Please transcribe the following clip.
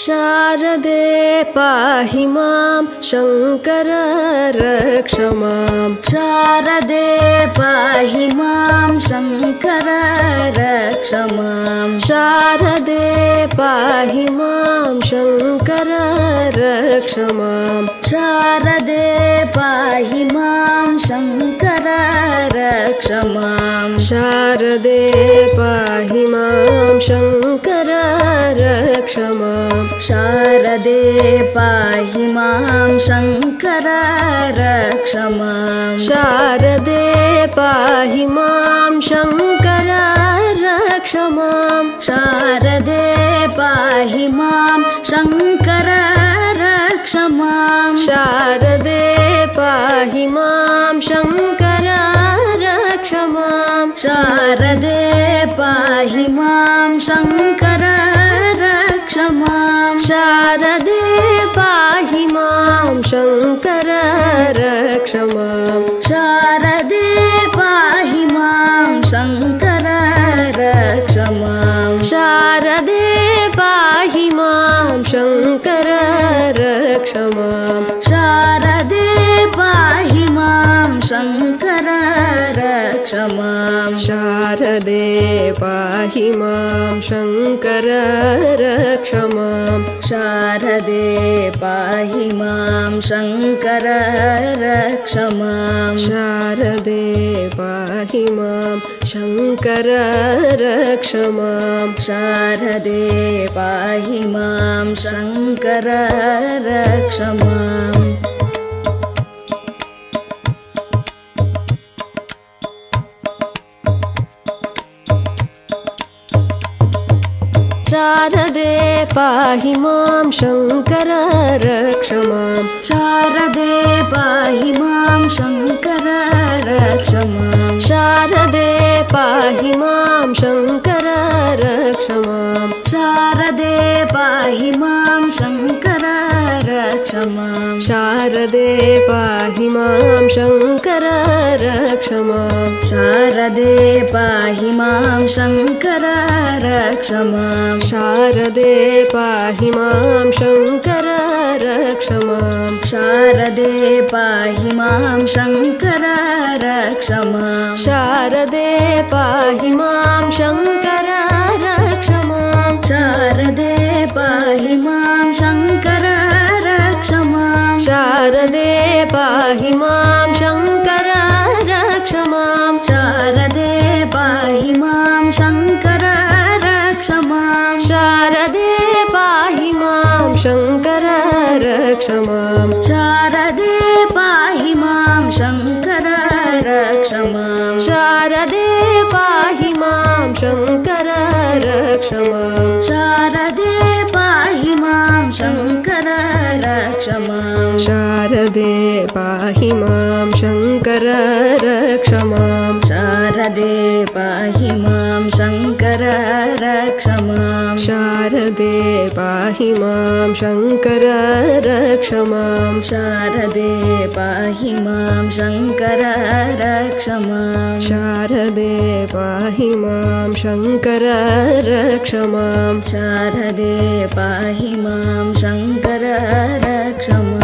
शारदे पाहि मां शङ्कर रक्ष मां शारदे पाहि मां शङ्कर रक्ष मां शारदे पाहि मां शङ्कर रक्ष मां शारदे पाहि मां शङ्कर रक्ष मां शारदे पाहि मां शङ्कर रक्ष मां शारदे पाहि मां शङ्कर रक्ष मां शारदे पाहि मां शङ्कर रक्ष मां शारदे पाहि मां शङ्कर रक्ष मां शारदे पाहि मां शङ्कर रक्ष मां शारदे पाहि मां शङ्कर शारदे पाहि मां शङ्कर रक्ष मां शारदे पाहि मां शङ्कर रक्ष मां शारदे पाहि मां शङ्कर रक्ष मां शारदे पाहि मां शङ्कर रक्ष मां शारदे पाहि मां शङ्कर रक्ष मां शारदे पाहि मां शङ्कर रक्ष मां शारदे पाहि मां शङ्कर रक्ष मां शारदे पाहि मां शङ्कर रक्ष माम् शारदे पाहि मां शङ्कर रक्ष मां शारदे पाहि मां शङ्कर रक्ष मां शारदे पाहि मां शङ्कर रक्ष मां शारदे पाहि मां शङ्कर रक्ष मां शारदे पाहि मां शङ्कर रक्ष मां शारदे पाहि मां शङ्कर रक्ष मां शारदे पाहि मां शङ्कर रक्ष मां शारदे पाहि मां शङ्कर रक्ष मां शारदे पाहि मां शङ्कर रक्ष मां शारदे पाहि मां शङ्कर रक्ष मां शारदे पाहि मां शङ्कर रक्ष मां शारदे पाहि मां शङ्कर रक्ष मां। शारदे पाहि मां शङ्कर रक्ष मां। शारदे पाहि मां शङ्कर रक्ष मां। शारदे पाहि मां शङ्कर रक्ष मां। शारदे पाहि मां शङ्कर रक्ष मां शारदे पाहि मां शङ्कर रक्ष मां। शारदे पाहि मां शङ्कर रक्ष मां। शारदे पाहि मां शङ्कर रक्ष मां। शारदे पाहि मां शङ्कर रक्ष मां। शारदे पाहि मां शङ्कर रक्ष मां। शारदे पाहि मां शङ्कर रक्ष मां